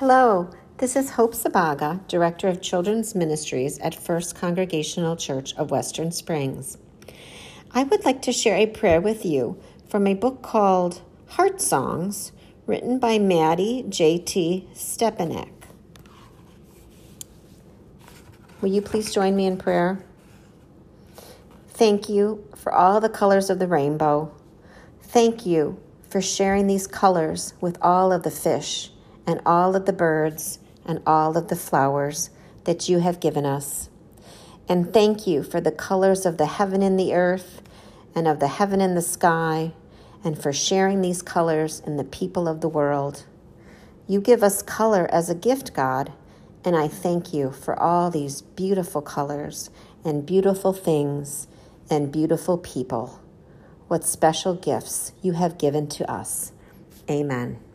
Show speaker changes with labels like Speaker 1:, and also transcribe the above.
Speaker 1: Hello, this is Hope Sabaga, Director of Children's Ministries at First Congregational Church of Western Springs. I would like to share a prayer with you from a book called Heart Songs, written by Mattie J.T. Stepanek. Will you please join me in prayer? Thank you for all the colors of the rainbow. Thank you for sharing these colors with all of the fish and all of the birds and all of the flowers that you have given us. And thank you for the colors of the heaven and the earth and of the heaven and the sky, and for sharing these colors in the people of the world. You give us color as a gift, God, and I thank you for all these beautiful colors and beautiful things and beautiful people. What special gifts you have given to us. Amen.